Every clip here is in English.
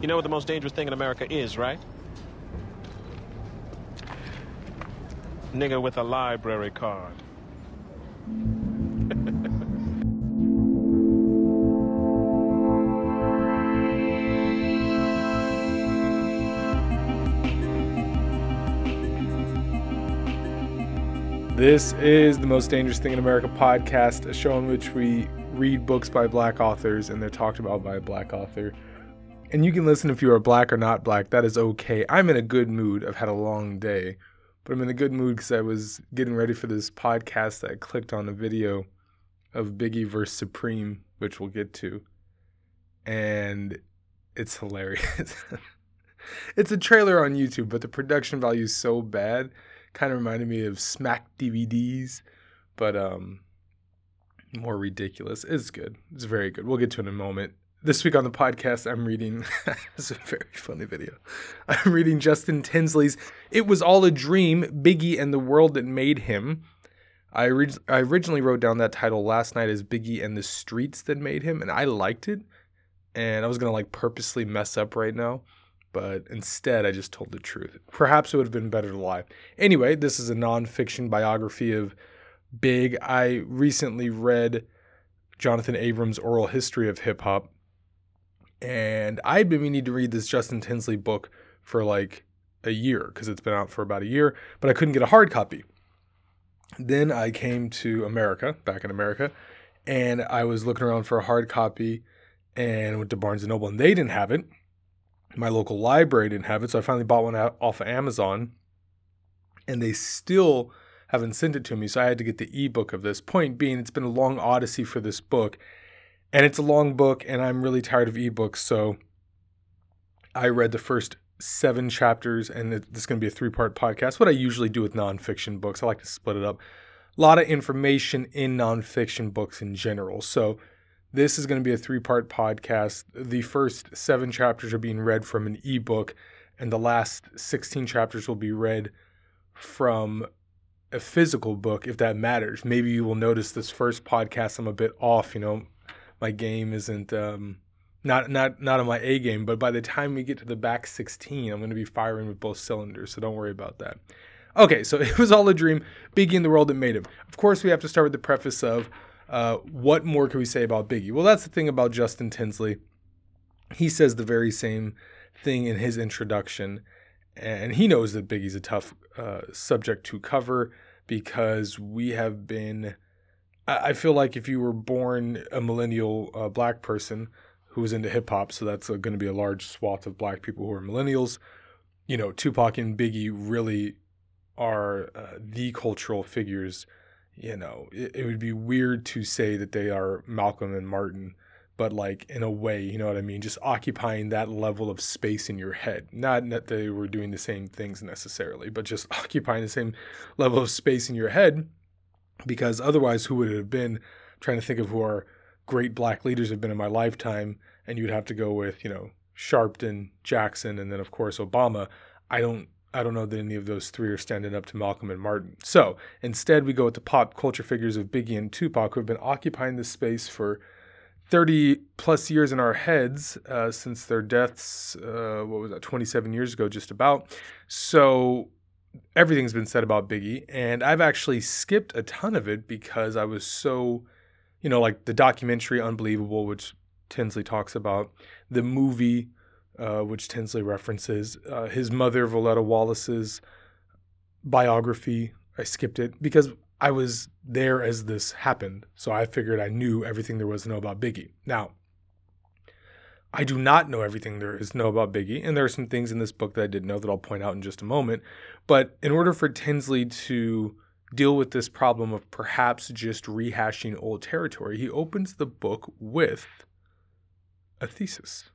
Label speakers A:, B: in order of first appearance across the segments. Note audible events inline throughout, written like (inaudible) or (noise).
A: You know what the most dangerous thing in America is, right? Nigga with a library card.
B: This is the Most Dangerous Thing in America podcast, a show in which we read books by black authors and they're talked about by a black author. And you can listen if you are black or not black. That is okay. I'm in a good mood. I've had a long day, but I'm in a good mood because I was getting ready for this podcast. I clicked on a video of Biggie versus Supreme, which we'll get to. And it's hilarious. (laughs) it's a trailer on YouTube, but the production value is so bad kind of reminded me of Smack DVDs, but um, more ridiculous. It's good. It's very good. We'll get to it in a moment. This week on the podcast, I'm reading. (laughs) it's a very funny video. I'm reading Justin Tinsley's "It Was All a Dream: Biggie and the World That Made Him." I, re- I originally wrote down that title last night as Biggie and the Streets That Made Him, and I liked it. And I was gonna like purposely mess up right now but instead I just told the truth. Perhaps it would have been better to lie. Anyway, this is a nonfiction biography of Big. I recently read Jonathan Abrams' Oral History of Hip Hop, and I'd been meaning to read this Justin Tinsley book for like a year because it's been out for about a year, but I couldn't get a hard copy. Then I came to America, back in America, and I was looking around for a hard copy and went to Barnes and Noble, and they didn't have it my local library didn't have it, so I finally bought one off of Amazon, and they still haven't sent it to me. So I had to get the ebook of this. Point being, it's been a long odyssey for this book, and it's a long book, and I'm really tired of ebooks. So I read the first seven chapters, and this is going to be a three part podcast. What I usually do with nonfiction books, I like to split it up. A lot of information in nonfiction books in general. So this is going to be a three part podcast. The first seven chapters are being read from an ebook, and the last 16 chapters will be read from a physical book, if that matters. Maybe you will notice this first podcast, I'm a bit off. You know, my game isn't. Um, not not not on my A game, but by the time we get to the back 16, I'm going to be firing with both cylinders, so don't worry about that. Okay, so (laughs) it was all a dream. Biggie in the world that made him. Of course, we have to start with the preface of uh, what more can we say about Biggie? Well, that's the thing about Justin Tinsley. He says the very same thing in his introduction, and he knows that Biggie's a tough uh, subject to cover because we have been. I feel like if you were born a millennial uh, black person who was into hip hop, so that's going to be a large swath of black people who are millennials. You know, Tupac and Biggie really are uh, the cultural figures you know, it, it would be weird to say that they are Malcolm and Martin, but like in a way, you know what I mean? Just occupying that level of space in your head. Not that they were doing the same things necessarily, but just (laughs) occupying the same level of space in your head. Because otherwise, who would it have been? trying to think of who our great black leaders have been in my lifetime, and you'd have to go with, you know, Sharpton, Jackson, and then of course Obama. I don't I don't know that any of those three are standing up to Malcolm and Martin. So instead, we go with the pop culture figures of Biggie and Tupac, who have been occupying this space for 30 plus years in our heads uh, since their deaths, uh, what was that, 27 years ago, just about. So everything's been said about Biggie. And I've actually skipped a ton of it because I was so, you know, like the documentary Unbelievable, which Tinsley talks about, the movie uh, which Tinsley references. Uh, his mother, Voletta Wallace's biography, I skipped it because I was there as this happened. So I figured I knew everything there was to know about Biggie. Now, I do not know everything there is to know about Biggie, and there are some things in this book that I did know that I'll point out in just a moment. But in order for Tinsley to deal with this problem of perhaps just rehashing old territory, he opens the book with a thesis.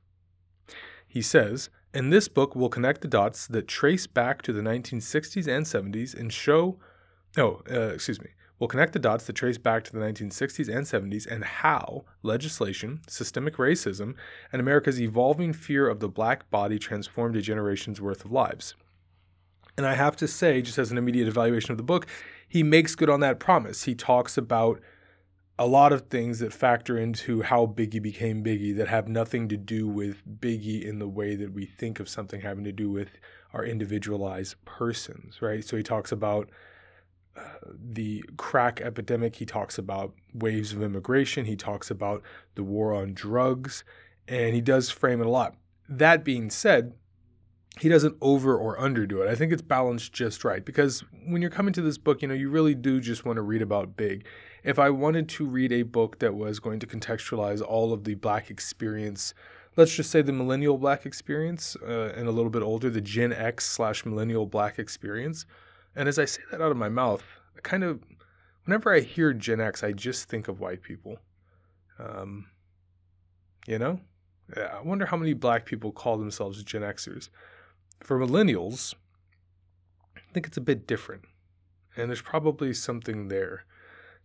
B: He says, in this book, we'll connect the dots that trace back to the 1960s and 70s and show, oh, uh, excuse me, we'll connect the dots that trace back to the 1960s and 70s and how legislation, systemic racism, and America's evolving fear of the black body transformed a generation's worth of lives. And I have to say, just as an immediate evaluation of the book, he makes good on that promise. He talks about a lot of things that factor into how Biggie became Biggie that have nothing to do with Biggie in the way that we think of something having to do with our individualized persons, right? So he talks about the crack epidemic, he talks about waves of immigration, he talks about the war on drugs, and he does frame it a lot. That being said, he doesn't over or underdo it. I think it's balanced just right because when you're coming to this book, you know, you really do just want to read about Big. If I wanted to read a book that was going to contextualize all of the black experience, let's just say the millennial black experience uh, and a little bit older, the Gen X slash millennial black experience. And as I say that out of my mouth, I kind of, whenever I hear Gen X, I just think of white people. Um, you know? I wonder how many black people call themselves Gen Xers for millennials, I think it's a bit different. And there's probably something there,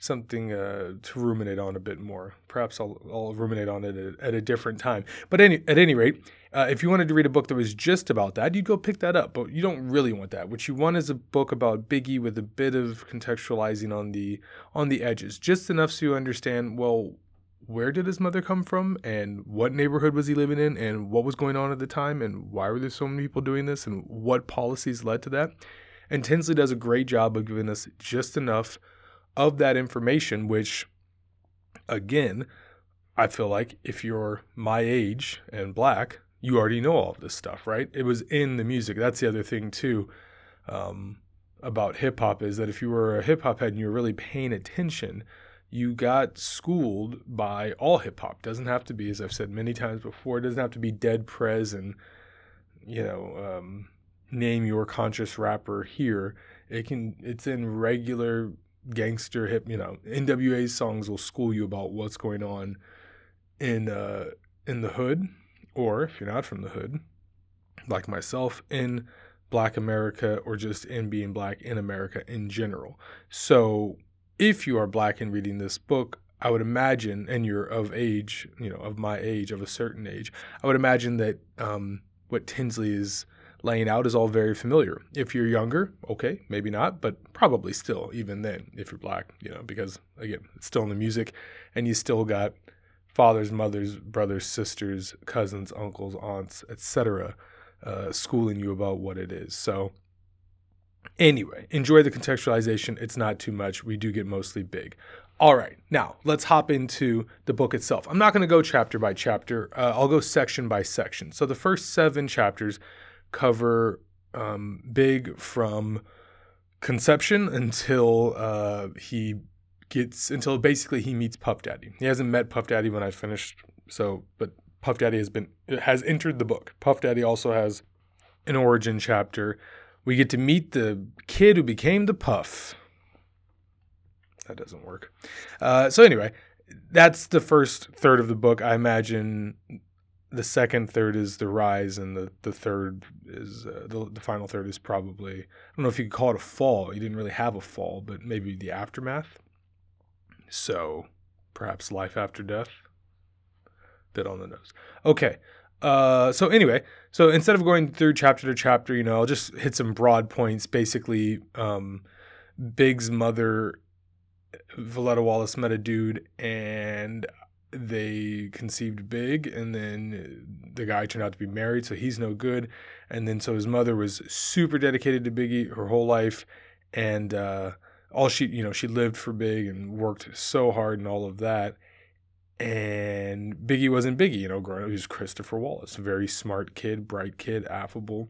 B: something uh, to ruminate on a bit more. Perhaps I'll, I'll ruminate on it at, at, a different time. But any, at any rate, uh, if you wanted to read a book that was just about that, you'd go pick that up. But you don't really want that. What you want is a book about Biggie with a bit of contextualizing on the on the edges, just enough so you understand. Well, where did his mother come from and what neighborhood was he living in and what was going on at the time and why were there so many people doing this and what policies led to that. And Tinsley does a great job of giving us just enough of that information, which, again, I feel like if you're my age and black, you already know all this stuff, right? It was in the music. That's the other thing, too, um, about hip hop is that if you were a hip hop head and you were really paying attention, you got schooled by all hip hop. Doesn't have to be, as I've said many times before, it doesn't have to be Dead Prez and you know um, name your conscious rapper here. It can. It's in regular gangster hip. You know, NWA songs will school you about what's going on in uh, in the hood, or if you're not from the hood, like myself, in Black America, or just in being black in America in general. So if you are black and reading this book, I would imagine, and you're of age, you know, of my age, of a certain age, I would imagine that um, what Tinsley is laying out is all very familiar. If you're younger, okay, maybe not, but probably still, even then, if you're black, you know, because again, it's still in the music, and you still got fathers, mothers, brothers, sisters, cousins, uncles, aunts, etc., uh, schooling you about what it is. So Anyway, enjoy the contextualization. It's not too much. We do get mostly big. All right, now let's hop into the book itself. I'm not going to go chapter by chapter, uh, I'll go section by section. So the first seven chapters cover um, Big from conception until uh, he gets, until basically he meets Puff Daddy. He hasn't met Puff Daddy when I finished, so, but Puff Daddy has been, has entered the book. Puff Daddy also has an origin chapter we get to meet the kid who became the Puff. That doesn't work. Uh, so anyway, that's the first third of the book. I imagine the second third is the rise, and the the third is uh, the the final third is probably I don't know if you could call it a fall. You didn't really have a fall, but maybe the aftermath. So perhaps life after death. Bit on the nose. Okay, uh, so anyway, so instead of going through chapter to chapter, you know, I'll just hit some broad points. Basically, um, Big's mother, Voletta Wallace, met a dude and they conceived Big, and then the guy turned out to be married, so he's no good. And then so his mother was super dedicated to Biggie her whole life, and uh, all she, you know, she lived for Big and worked so hard and all of that and Biggie wasn't Biggie, you know, growing up. He was Christopher Wallace, very smart kid, bright kid, affable,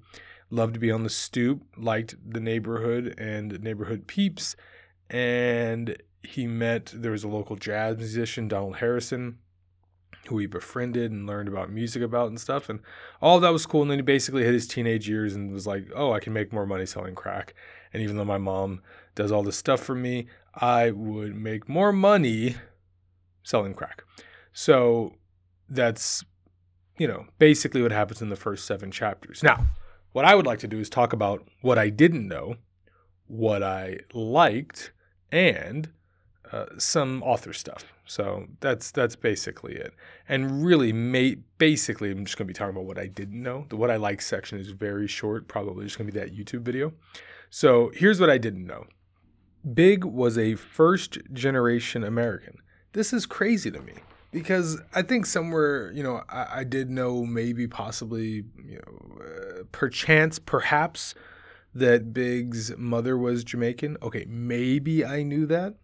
B: loved to be on the stoop, liked the neighborhood and neighborhood peeps. And he met, there was a local jazz musician, Donald Harrison, who he befriended and learned about music about and stuff. And all that was cool. And then he basically hit his teenage years and was like, oh, I can make more money selling crack. And even though my mom does all this stuff for me, I would make more money selling crack. So that's, you know, basically what happens in the first seven chapters. Now, what I would like to do is talk about what I didn't know, what I liked, and uh, some author stuff. So that's that's basically it. And really, basically, I'm just going to be talking about what I didn't know. The what I like section is very short, probably just going to be that YouTube video. So here's what I didn't know. Big was a first generation American. this is crazy to me because I think somewhere, you know, I, I did know maybe possibly, you know, uh, perchance, perhaps that Big's mother was Jamaican. Okay, maybe I knew that.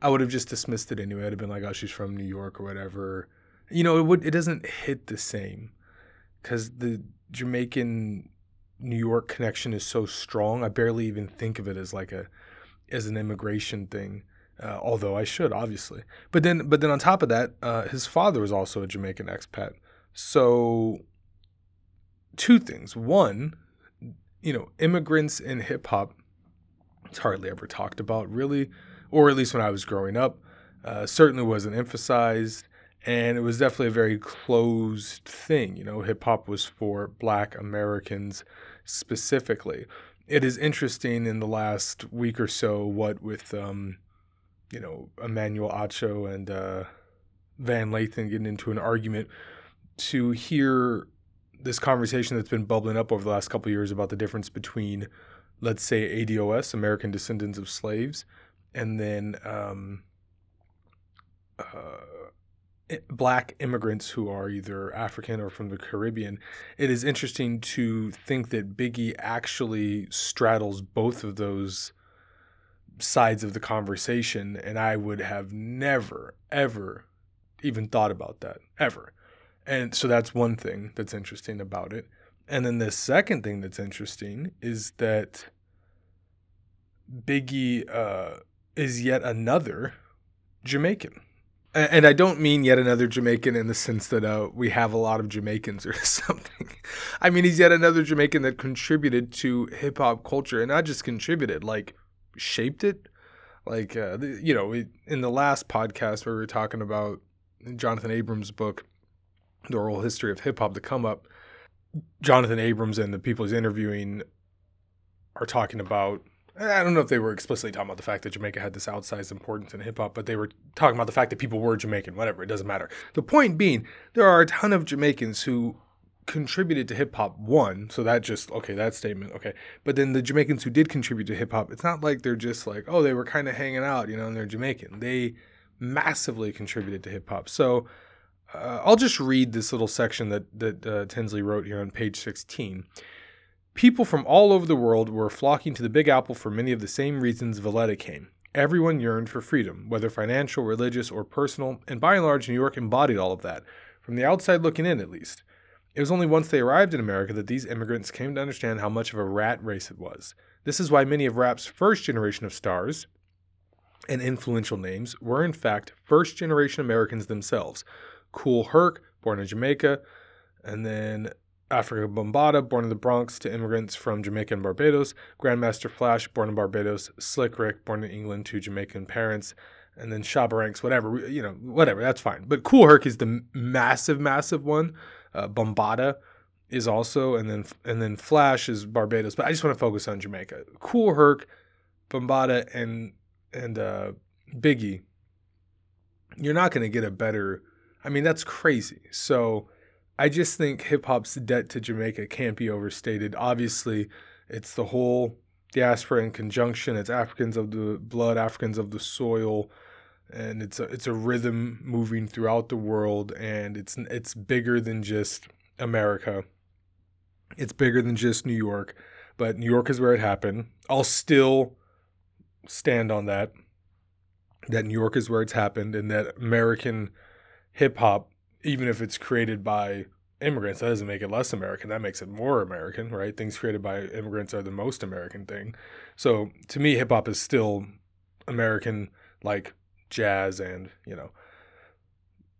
B: I would have just dismissed it anyway. I'd have been like, oh, she's from New York or whatever. You know, it would it doesn't hit the same because the Jamaican New York connection is so strong. I barely even think of it as like a as an immigration thing. Uh, although I should obviously, but then but then on top of that, uh, his father was also a Jamaican expat. So two things. One, you know, immigrants in hip hop, it's hardly ever talked about really, or at least when I was growing up, uh, certainly wasn't emphasized. And it was definitely a very closed thing. You know, hip hop was for black Americans specifically. It is interesting in the last week or so what with um, you know, Emmanuel Acho and uh, Van Lathan getting into an argument to hear this conversation that's been bubbling up over the last couple years about the difference between, let's say, ADOS, American Descendants of Slaves, and then um, uh, black immigrants who are either African or from the Caribbean. It is interesting to think that Biggie actually straddles both of those sides of the conversation, and I would have never, ever even thought about that, ever. And so that's one thing that's interesting about it. And then the second thing that's interesting is that Biggie uh, is yet another Jamaican. And I don't mean yet another Jamaican in the sense that uh, we have a lot of Jamaicans or (laughs) something. I mean, he's yet another Jamaican that contributed to hip hop culture and not just contributed, like shaped it. Like, uh, you know, in the last podcast where we were talking about Jonathan Abrams' book, The Oral History of Hip Hop, The come up, Jonathan Abrams and the people he's interviewing are talking about. I don't know if they were explicitly talking about the fact that Jamaica had this outsized importance in hip hop, but they were talking about the fact that people were Jamaican, whatever, it doesn't matter. The point being, there are a ton of Jamaicans who contributed to hip hop one, so that just okay, that statement, okay. But then the Jamaicans who did contribute to hip hop, it's not like they're just like, oh, they were kind of hanging out, you know, and they're Jamaican. They massively contributed to hip hop. So uh, I'll just read this little section that that uh, Tinsley wrote here on page 16. People from all over the world were flocking to the Big Apple for many of the same reasons Voletta came. Everyone yearned for freedom, whether financial, religious, or personal, and by and large, New York embodied all of that, from the outside looking in at least. It was only once they arrived in America that these immigrants came to understand how much of a rat race it was. This is why many of rap's first generation of stars and influential names were, in fact, first generation Americans themselves. Kool Herc, born in Jamaica, and then Afrika Bambaataa, born in the Bronx to immigrants from Jamaica and Barbados, Grandmaster Flash, born in Barbados, Slick Rick, born in England to Jamaican parents, and then Shabba Ranks, whatever, you know, whatever, that's fine. But Kool Herc is the massive, massive one uh, Bambaataa is also, and then and then Flash is Barbados. But I just want to focus on Jamaica. Kool Herc, Bambaataa, and and uh, Biggie. You're not going to get a better. I mean, that's crazy. So I just think hip hop's debt to Jamaica can't be overstated. Obviously, it's the whole diaspora in conjunction. It's Africans of the blood, Africans of the soil and it's a it's a rhythm moving throughout the world and it's it's bigger than just America. It's bigger than just New York, but New York is where it happened. I'll still stand on that that New York is where it's happened and that American hip hop even if it's created by immigrants that doesn't make it less American that makes it more American, right? Things created by immigrants are the most American thing. So to me hip hop is still American like jazz and you know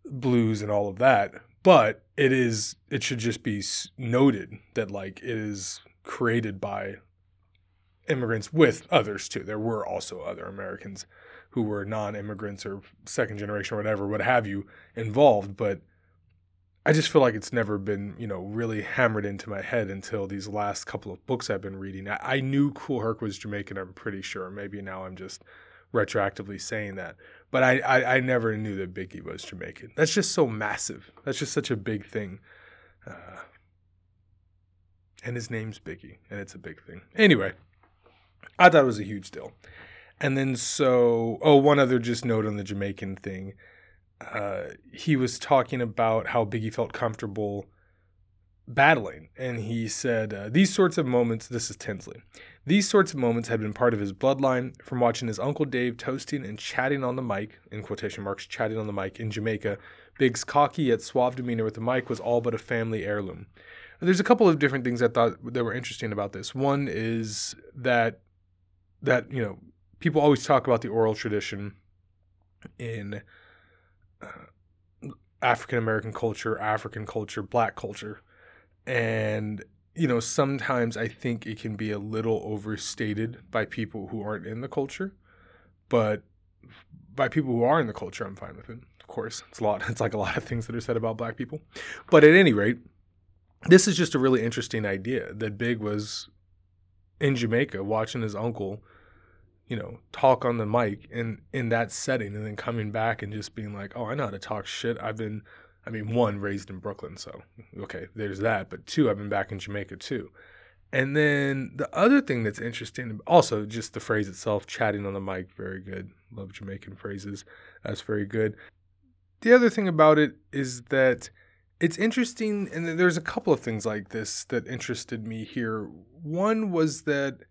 B: blues and all of that but it is it should just be noted that like it is created by immigrants with others too there were also other americans who were non-immigrants or second generation or whatever what have you involved but i just feel like it's never been you know really hammered into my head until these last couple of books i've been reading i, I knew kool herc was jamaican i'm pretty sure maybe now i'm just retroactively saying that but I, I, I never knew that Biggie was Jamaican. That's just so massive. That's just such a big thing. Uh, and his name's Biggie, and it's a big thing. Anyway, I thought it was a huge deal. And then so, oh, one other just note on the Jamaican thing. Uh, he was talking about how Biggie felt comfortable battling. And he said, uh, These sorts of moments, this is Tinsley, these sorts of moments had been part of his bloodline from watching his Uncle Dave toasting and chatting on the mic, in quotation marks, chatting on the mic in Jamaica. Big's cocky yet suave demeanor with the mic was all but a family heirloom. There's a couple of different things I thought that were interesting about this. One is that that you know people always talk about the oral tradition in African American culture, African culture, Black culture, and you know sometimes I think it can be a little overstated by people who aren't in the culture, but by people who are in the culture, I'm fine with it. Of course, it's a lot. (laughs) It's like a lot of things that are said about Black people, but at any rate this is just a really interesting idea that Big was in Jamaica watching his uncle, you know, talk on the mic in in that setting, and then coming back and just being like, "Oh, I know how to talk shit. I've been, I mean, one raised in Brooklyn, so okay, there's that. But two, I've been back in Jamaica too." And then the other thing that's interesting, also just the phrase itself, chatting on the mic, very good. Love Jamaican phrases. That's very good. The other thing about it is that it's interesting, and there's a couple of things like this that interested me here. One was that,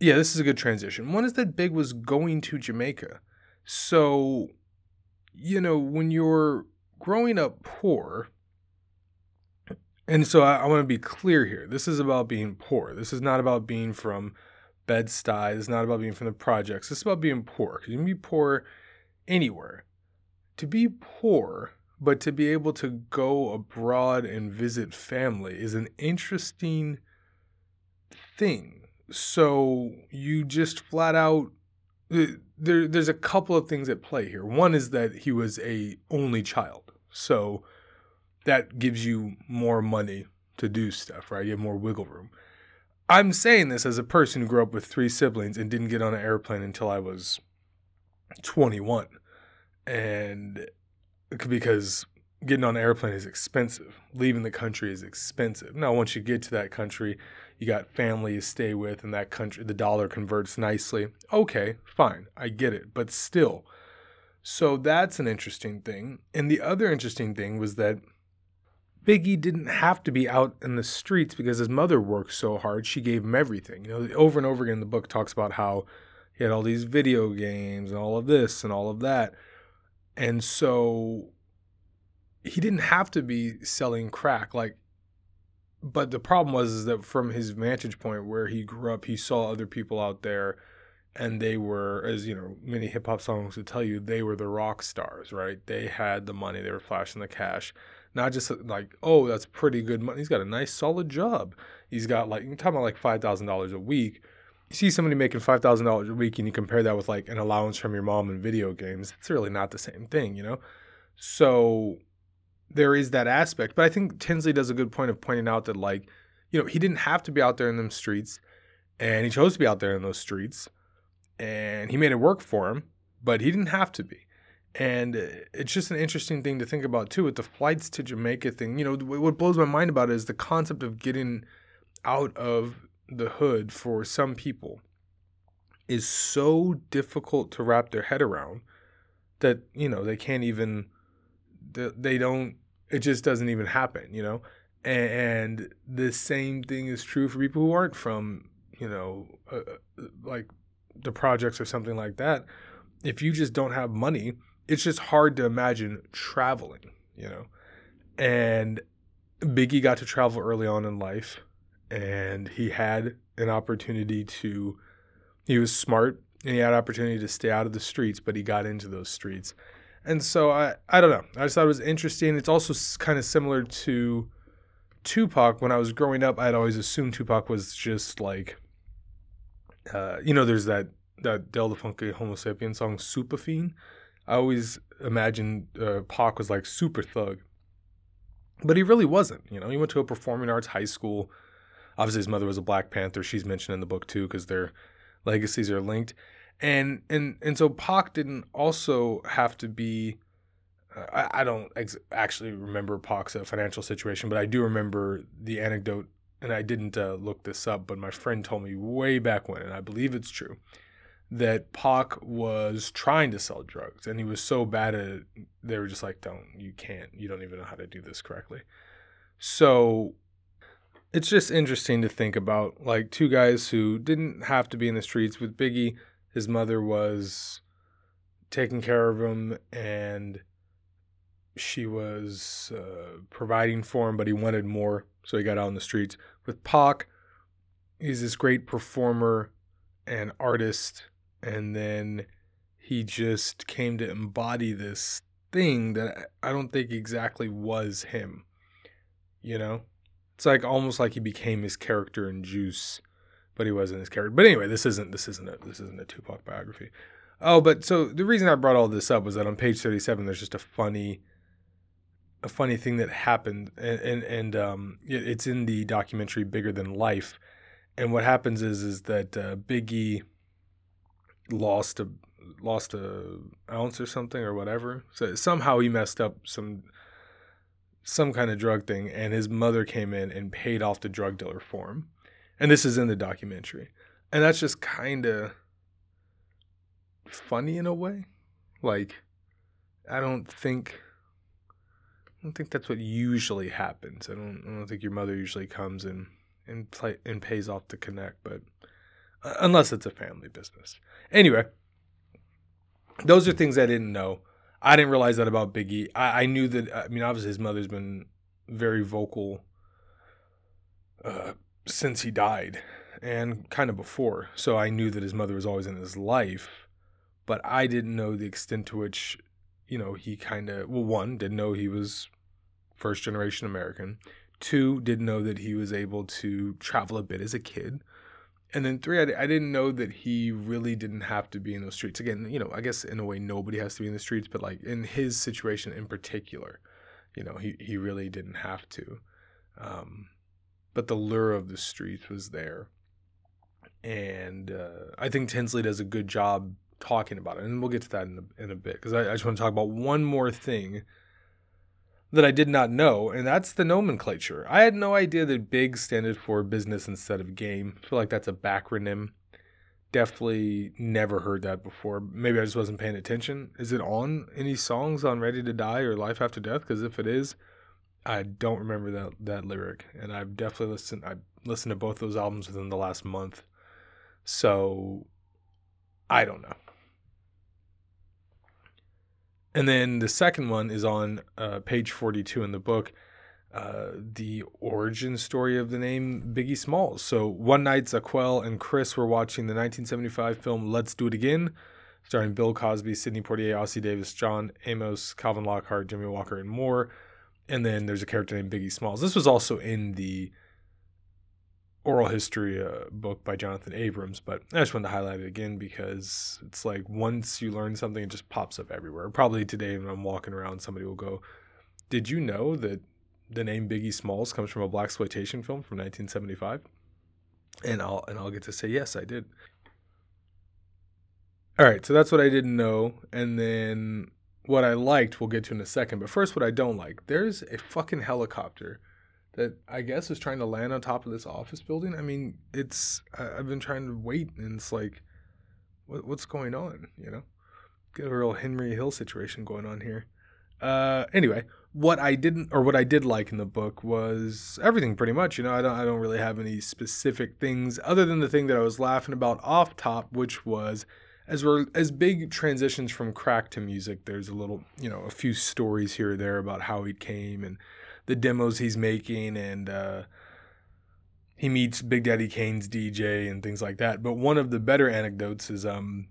B: yeah, this is a good transition. One is that Big was going to Jamaica. So, you know, when you're growing up poor, and so I, I want to be clear here. This is about being poor. This is not about being from Bed-Stuy. This is not about being from the projects. This is about being poor. Because you can be poor anywhere. To be poor but to be able to go abroad and visit family is an interesting thing. So you just flat out uh, there there's a couple of things at play here. One is that he was a only child. So that gives you more money to do stuff, right? You have more wiggle room. I'm saying this as a person who grew up with three siblings and didn't get on an airplane until I was 21. And because getting on an airplane is expensive. Leaving the country is expensive. Now, once you get to that country, you got family to stay with, and that country, the dollar converts nicely. Okay, fine, I get it, but still. So that's an interesting thing. And the other interesting thing was that Biggie didn't have to be out in the streets because his mother worked so hard. She gave him everything. You know, over and over again, the book talks about how he had all these video games and all of this and all of that. And so he didn't have to be selling crack like but the problem was is that from his vantage point where he grew up he saw other people out there and they were as you know many hip hop songs would tell you they were the rock stars right? They had the money they were flashing the cash. Not just like oh that's pretty good money he's got a nice solid job. He's got like you're talking about like $5000 a week. You see somebody making $5000 a week and you compare that with like an allowance from your mom in video games it's really not the same thing you know? So there is that aspect. But i think tinsley does a good point of pointing out that like you know he didn't have to be out there in them streets and he chose to be out there in those streets and he made it work for him but he didn't have to be. And uh, it's just an interesting thing to think about too with the flights to jamaica thing. You know what blows my mind about it is the concept of getting out of the hood for some people is so difficult to wrap their head around that you know they can't even they don't it just doesn't even happen you know? And the same thing is true for people who aren't from you know uh, uh, like the projects or something like that. If you just don't have money it's just hard to imagine traveling you know? And biggie got to travel early on in life and he had an opportunity to he was smart and he had opportunity to stay out of the streets but he got into those streets and so I I don't know. I just thought it was interesting. It's also kind of similar to tupac. When i was growing up i'd always assumed tupac was just like uh, you know there's that that Del tha Funkee Homosapien song super fiend. I always imagined uh, pac was like super thug. But he really wasn't you know? He went to a performing arts high school. Obviously his mother was a black panther. She's mentioned in the book too because their legacies are linked and and and so Pac didn't also have to be. Uh, I, I don't ex- actually remember Pac's uh, financial situation, but I do remember the anecdote, and I didn't uh, look this up, but my friend told me way back when, and I believe it's true, that Pac was trying to sell drugs and he was so bad at it, they were just like, don't, you can't, you don't even know how to do this correctly. So it's just interesting to think about like two guys who didn't have to be in the streets with Biggie. His mother was taking care of him and she was uh, providing for him, but he wanted more, so he got out on the streets. With Pac, he's this great performer and artist, and then he just came to embody this thing that I don't think exactly was him. You know, it's like almost like he became his character in Juice, but he wasn't his character. But anyway, this isn't this isn't a this isn't a Tupac biography. Oh, but so the reason I brought all this up was that on page thirty-seven, there's just a funny a funny thing that happened, and and, and um, it's in the documentary Bigger Than Life. And what happens is is that uh, Biggie lost a lost a ounce or something or whatever. So somehow he messed up some some kind of drug thing, and his mother came in and paid off the drug dealer for him. And this is in the documentary, and that's just kind of funny in a way. Like, I don't think I don't think that's what usually happens. I don't. I don't think your mother usually comes and and play and pays off to connect, but uh, unless it's a family business. Anyway, those are things I didn't know. I didn't realize that about Biggie. I, I knew that. I mean, obviously, his mother's been very vocal uh, since he died, and kind of before. So I knew that his mother was always in his life, but I didn't know the extent to which you know, he kind of, well, one, didn't know he was first generation American. Two, didn't know that he was able to travel a bit as a kid. And then three, I, I didn't know that he really didn't have to be in those streets. Again, you know, I guess in a way nobody has to be in the streets, but like in his situation in particular, you know, he, he really didn't have to. Um, but the lure of the streets was there. And uh, I think Tinsley does a good job talking about it, and we'll get to that in a, in a bit because I, I just want to talk about one more thing that I did not know, and that's the nomenclature. I had no idea that BIG standed for business instead of game. I feel like that's a backronym. Definitely never heard that before. Maybe I just wasn't paying attention. Is it on any songs on Ready to Die or Life After Death? Because if it is, I don't remember that that lyric, and I've definitely listened. I listened to both those albums within the last month, so I don't know. And then the second one is on uh, page 42 in the book, uh, the origin story of the name Biggie Smalls. So one night, Zaquel and Chris were watching the 1975 film Let's Do It Again, starring Bill Cosby, Sidney Poitier, Ossie Davis, John Amos, Calvin Lockhart, Jimmie Walker, and more. And then there's a character named Biggie Smalls. This was also in the oral history uh, book by Jonathan Abrams, but I just wanted to highlight it again because it's like once you learn something, it just pops up everywhere. Probably today when I'm walking around, somebody will go, "Did you know that the name Biggie Smalls comes from a black exploitation film from 1975?" And I'll and I'll get to say yes, I did. All right, so that's what I didn't know, and then what I liked we'll get to in a second. But first, what I don't like. There's a fucking helicopter that I guess is trying to land on top of this office building. I mean, it's I've been trying to wait, and it's like, what, what's going on? You know, get a real Henry Hill situation going on here. Uh, anyway, what I didn't or what I did like in the book was everything pretty much. You know, I don't I don't really have any specific things other than the thing that I was laughing about off top, which was as we're as big transitions from crack to music. There's a little, you know, a few stories here or there about how he came and the demos he's making and uh, he meets Big Daddy Kane's DJ and things like that. But one of the better anecdotes is um,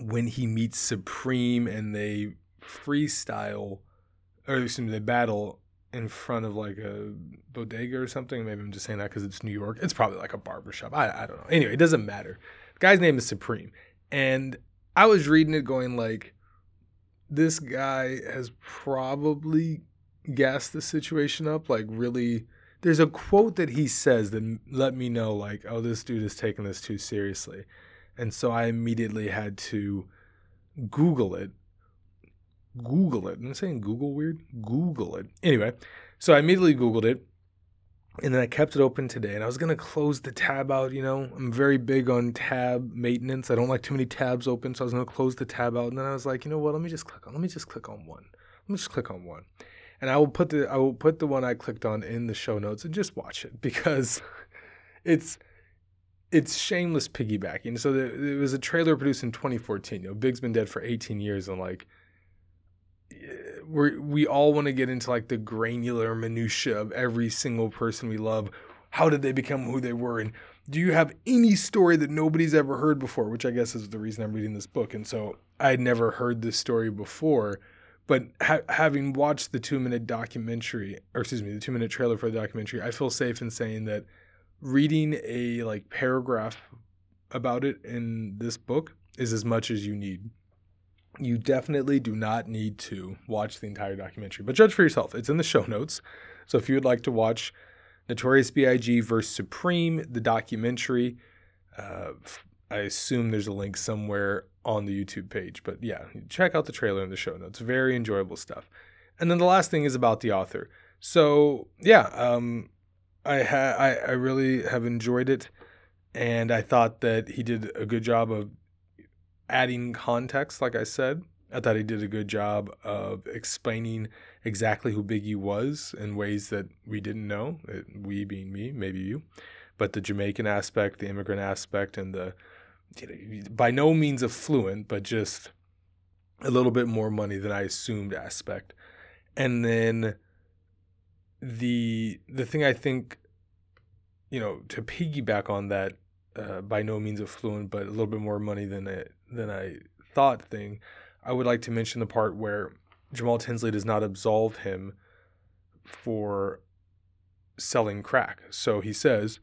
B: when he meets Supreme and they freestyle, or excuse me, they battle in front of like a bodega or something. Maybe I'm just saying that because it's New York. It's probably like a barbershop. I, I don't know. Anyway, it doesn't matter. The guy's name is Supreme. And I was reading it going like, this guy has probably gas the situation up. Like really, there's a quote that he says that let me know like, oh, this dude is taking this too seriously, and so I immediately had to Google it. Google it. I'm saying Google weird. Google it. Anyway, so I immediately Googled it, And then I kept it open today and I was going to close the tab out. You know, I'm very big on tab maintenance. I don't like too many tabs open. So I was going to close the tab out. And then I was like, you know what? Let me just click on, let me just click on one. Let me just click on one. And I will put the, I will put the one I clicked on in the show notes and just watch it (laughs) because it's, it's shameless piggybacking. So there, there was a trailer produced in 2014. You know, Big's been dead for 18 years and like, we we all want to get into like the granular minutia of every single person we love. How did they become who they were? And do you have any story that nobody's ever heard before? Which I guess is the reason I'm reading this book. And so I had never heard this story before, but ha- having watched the two minute documentary, or excuse me, the two minute trailer for the documentary, I feel safe in saying that reading a like paragraph about it in this book is as much as you need you definitely do not need to watch the entire documentary, but judge for yourself. It's in the show notes. So if you would like to watch Notorious B.I.G. versus Supreme, the documentary, uh, I assume there's a link somewhere on the YouTube page. But yeah, check out the trailer in the show notes. Very enjoyable stuff. And then the last thing is about the author. So yeah, um, I ha- I, I really have enjoyed it, and I thought that he did a good job of adding context, like I said. I thought he did a good job of explaining exactly who Biggie was in ways that we didn't know. Uh, we being me, maybe you, but the Jamaican aspect, the immigrant aspect, and the by no means affluent, but just a little bit more money than I assumed aspect. And then the the thing I think, you know, to piggyback on that, uh, by no means affluent, but a little bit more money than it than I thought thing, I would like to mention the part where Jamal Tinsley does not absolve him for selling crack. So he says,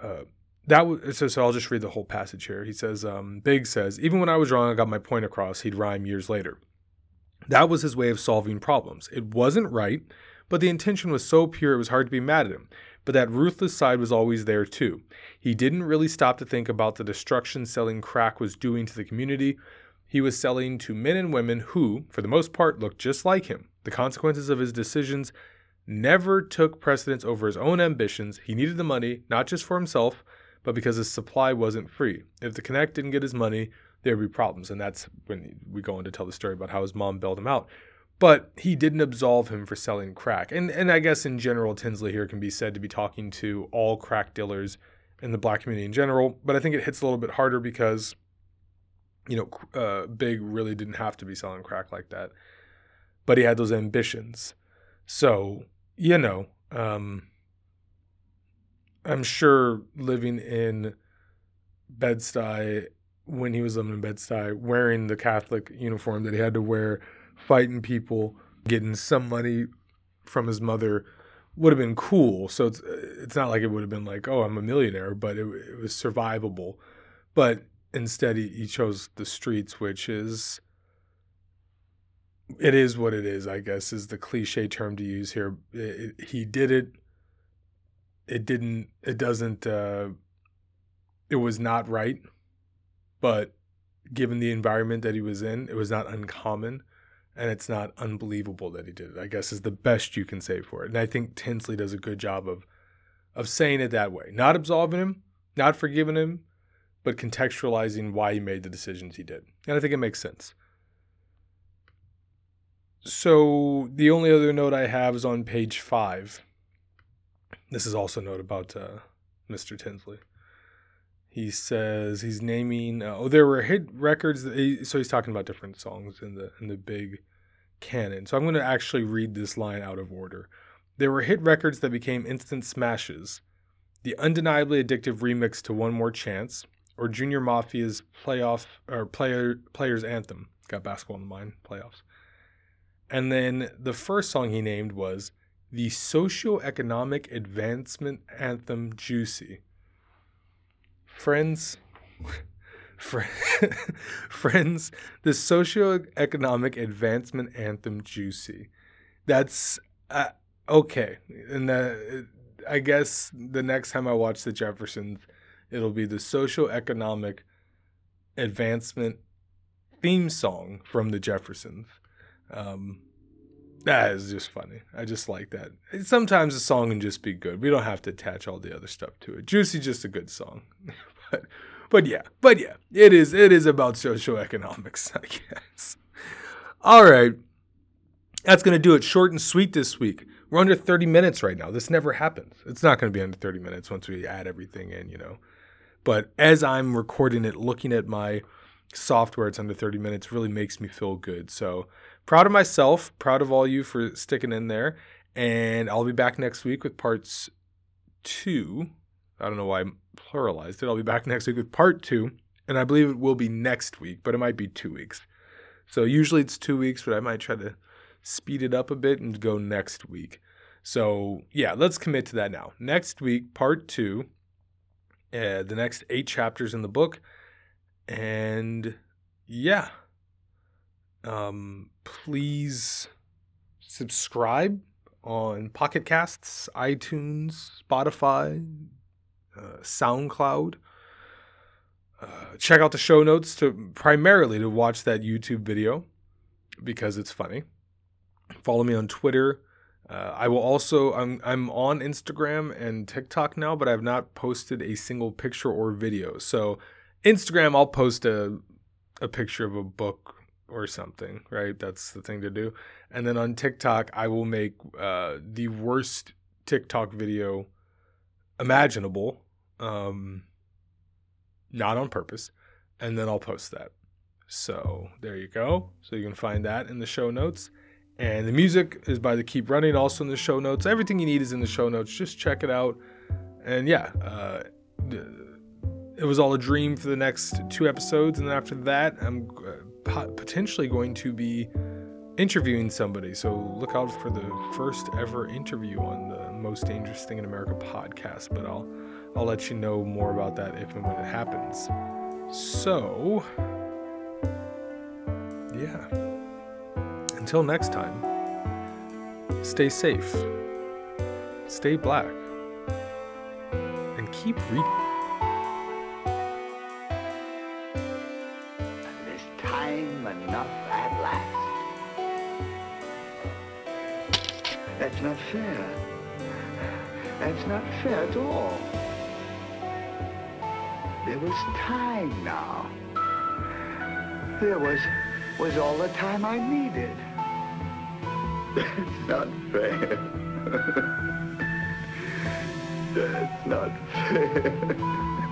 B: uh, that was so, so I'll just read the whole passage here. He says, um, Big says, even when I was wrong, I got my point across, he'd rhyme years later. That was his way of solving problems. It wasn't right, but the intention was so pure it was hard to be mad at him. But that ruthless side was always there too. He didn't really stop to think about the destruction selling crack was doing to the community. He was selling to men and women who, for the most part, looked just like him. The consequences of his decisions never took precedence over his own ambitions. He needed the money, not just for himself, but because his supply wasn't free. If the Connect didn't get his money, there would be problems. And that's when we go on to tell the story about how his mom bailed him out but he didn't absolve him for selling crack. And and I guess in general, Tinsley here can be said to be talking to all crack dealers in the black community in general. But I think it hits a little bit harder because, you know, uh, Big really didn't have to be selling crack like that, but he had those ambitions. So you know, um, I'm sure living in Bed-Stuy when he was living in Bed-Stuy, wearing the Catholic uniform that he had to wear fighting people, getting some money from his mother would have been cool. So it's it's not like it would have been like, oh, I'm a millionaire, but it, it was survivable. But instead, he, he chose the streets, which is it is what it is. I guess is the cliche term to use here. It, it, he did it. It didn't. It doesn't. Uh, it was not right, but given the environment that he was in, it was not uncommon and it's not unbelievable that he did it. I guess is the best you can say for it. And I think Tinsley does a good job of of saying it that way, not absolving him, not forgiving him, but contextualizing why he made the decisions he did. And I think it makes sense. So the only other note I have is on page five. This is also a note about uh, Mr. Tinsley. He says he's naming. Uh, oh, there were hit records. He, so he's talking about different songs in the in the big canon. So I'm going to actually read this line out of order. There were hit records that became instant smashes. The undeniably addictive remix to One More Chance, or Junior Mafia's playoff or player players anthem. Got basketball in the mind. Playoffs. And then the first song he named was the Socioeconomic Advancement Anthem Juicy. Friends, (laughs) friends, the socioeconomic advancement anthem, Juicy. That's uh, okay. And the, I guess the next time I watch the Jeffersons, it'll be the socioeconomic advancement theme song from the Jeffersons. Um, That is just funny. I just like that. Sometimes a song can just be good. We don't have to attach all the other stuff to it. Juicy just a good song. (laughs) but but yeah, but yeah, it is it is about socioeconomics, (laughs) I guess. All right. That's to do it short and sweet this week. We're under 30 minutes right now. This never happens. It's not to be under 30 minutes once we add everything in, you know. But as I'm recording it, looking at my software, it's under 30 minutes, really makes me feel good. So proud of myself, proud of all you for sticking in there. And I'll be back next week with parts two. I don't know why I pluralized it. I'll be back next week with part two. And I believe it will be next week, but it might be two weeks. So usually it's two weeks, but I might try to speed it up a bit and go next week. So yeah, let's commit to that now. Next week, part two, uh, the next eight chapters in the book, and yeah, um, please subscribe on Pocket Casts, iTunes, Spotify, uh, SoundCloud. Uh, check out the show notes to primarily to watch that YouTube video because it's funny. Follow me on Twitter. Uh, I will also I'm I'm on Instagram and TikTok now, but I've not posted a single picture or video. So Instagram, I'll post a a picture of a book or something, right? That's the thing to do. And then on TikTok, I will make uh, the worst TikTok video imaginable, um, not on purpose, and then I'll post that. So there you go. So you can find that in the show notes. And the music is by the Keep Running, also in the show notes. Everything you need is in the show notes. Just check it out. And yeah, uh, it was all a dream for the next two episodes. And then after that, I'm uh, potentially going to be interviewing somebody. So look out for the first ever interview on the Most Dangerous Thing in America podcast. But I'll I'll let you know more about that if and when it happens. So yeah. Until next time, stay safe, stay black, and keep reading.
C: There was was all the time I needed. That's not fair. (laughs) That's not fair.